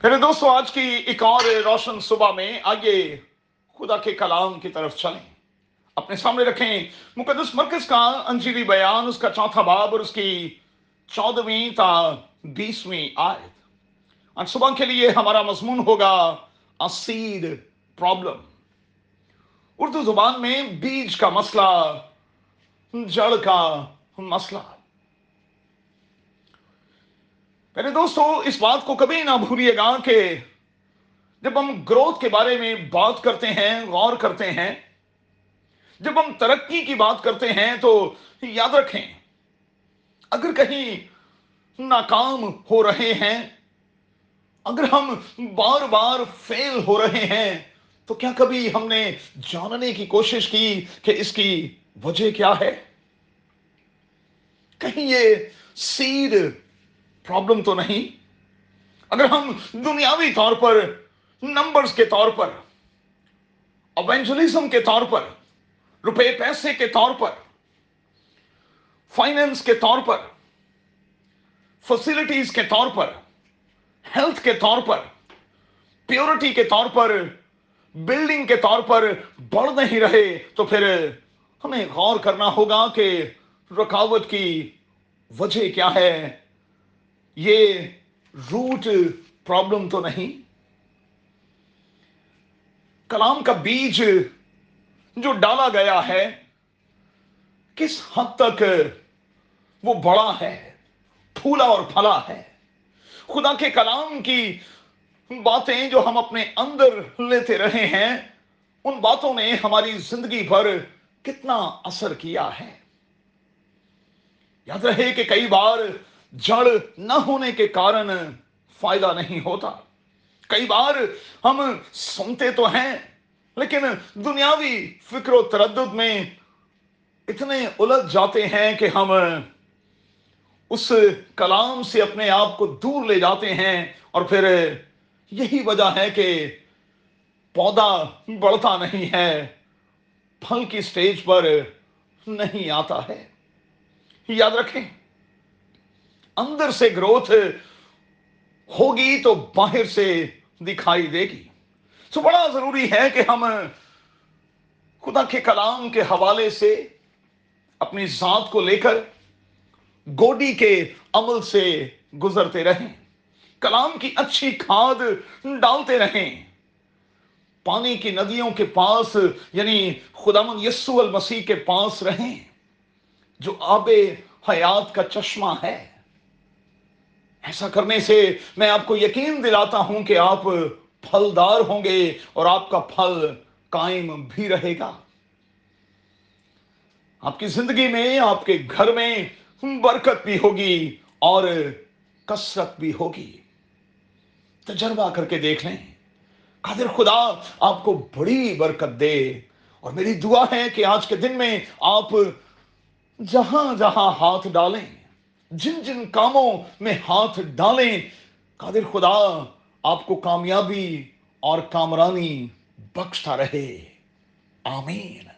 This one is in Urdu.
پھر دوستو، آج کی ایک اور روشن صبح میں آئیے خدا کے کلام کی طرف چلیں۔ اپنے سامنے رکھیں مقدس مرکز کا انجیلی بیان، اس کا چوتھا باب اور اس کی چودہویں تا بیسویں آیت۔ آج صبح کے لیے ہمارا مضمون ہوگا اسید پرابلم اردو زبان میں بیج کا مسئلہ، جڑ کا مسئلہ۔ میرے دوستو، اس بات کو کبھی نہ بھولیے گا کہ جب ہم گروتھ کے بارے میں بات کرتے ہیں، غور کرتے ہیں، جب ہم ترقی کی بات کرتے ہیں تو یاد رکھیں، اگر کہیں ناکام ہو رہے ہیں، اگر ہم بار بار فیل ہو رہے ہیں، تو کیا کبھی ہم نے جاننے کی کوشش کی کہ اس کی وجہ کیا ہے؟ کہیں یہ سیڈ پرابلم تو نہیں۔ اگر ہم دنیاوی طور پر نمبرز کے طور پر اوینجلزم کے طور پر، روپے پیسے کے طور پر فائننس کے طور پر فیسلٹیز کے طور پر ہیلتھ کے طور پر پیورٹی کے طور پر بلڈنگ کے طور پر بڑھ نہیں رہے، تو پھر ہمیں غور کرنا ہوگا کہ رکاوٹ کی وجہ کیا ہے۔ یہ روٹ پرابلم تو نہیں. کلام کا بیج جو ڈالا گیا ہے، کس حد تک وہ بڑا ہے، پھولا اور پھلا ہے؟ خدا کے کلام کی باتیں جو ہم اپنے اندر لیتے رہے ہیں، ان باتوں نے ہماری زندگی پر کتنا اثر کیا ہے؟ یاد رہے کہ کئی بار جڑ نہ ہونے کے کارن فائدہ نہیں ہوتا۔ کئی بار ہم سنتے تو ہیں، لیکن دنیاوی فکر و تردد میں اتنے الجھ جاتے ہیں کہ ہم اس کلام سے اپنے آپ کو دور لے جاتے ہیں۔ اور پھر یہی وجہ ہے کہ پودا بڑھتا نہیں ہے، پھل کی سٹیج پر نہیں آتا ہے۔ یاد رکھیں اندر سے گروتھ ہوگی تو باہر سے دکھائی دے گی۔ تو بڑا ضروری ہے کہ ہم خدا کے کلام کے حوالے سے اپنی ذات کو لے کر گوڈی کے عمل سے گزرتے رہیں، کلام کی اچھی کھاد ڈالتے رہیں۔ پانی کی ندیوں کے پاس یعنی خدا من یسو المسیح کے پاس رہیں، جو آب حیات کا چشمہ ہے۔ ایسا کرنے سے میں آپ کو یقین دلاتا ہوں کہ آپ پھلدار ہوں گے اور آپ کا پھل قائم بھی رہے گا۔ آپ کی زندگی میں، آپ کے گھر میں برکت بھی ہوگی اور کسرت بھی ہوگی۔ تجربہ کر کے دیکھ لیں۔ قادر خدا آپ کو بڑی برکت دے۔ اور میری دعا ہے کہ آج کے دن میں آپ جہاں جہاں ہاتھ ڈالیں۔ جن جن کاموں میں ہاتھ ڈالیں، قادر خدا، آپ کو کامیابی اور کامرانی بخشتا رہے۔ آمین۔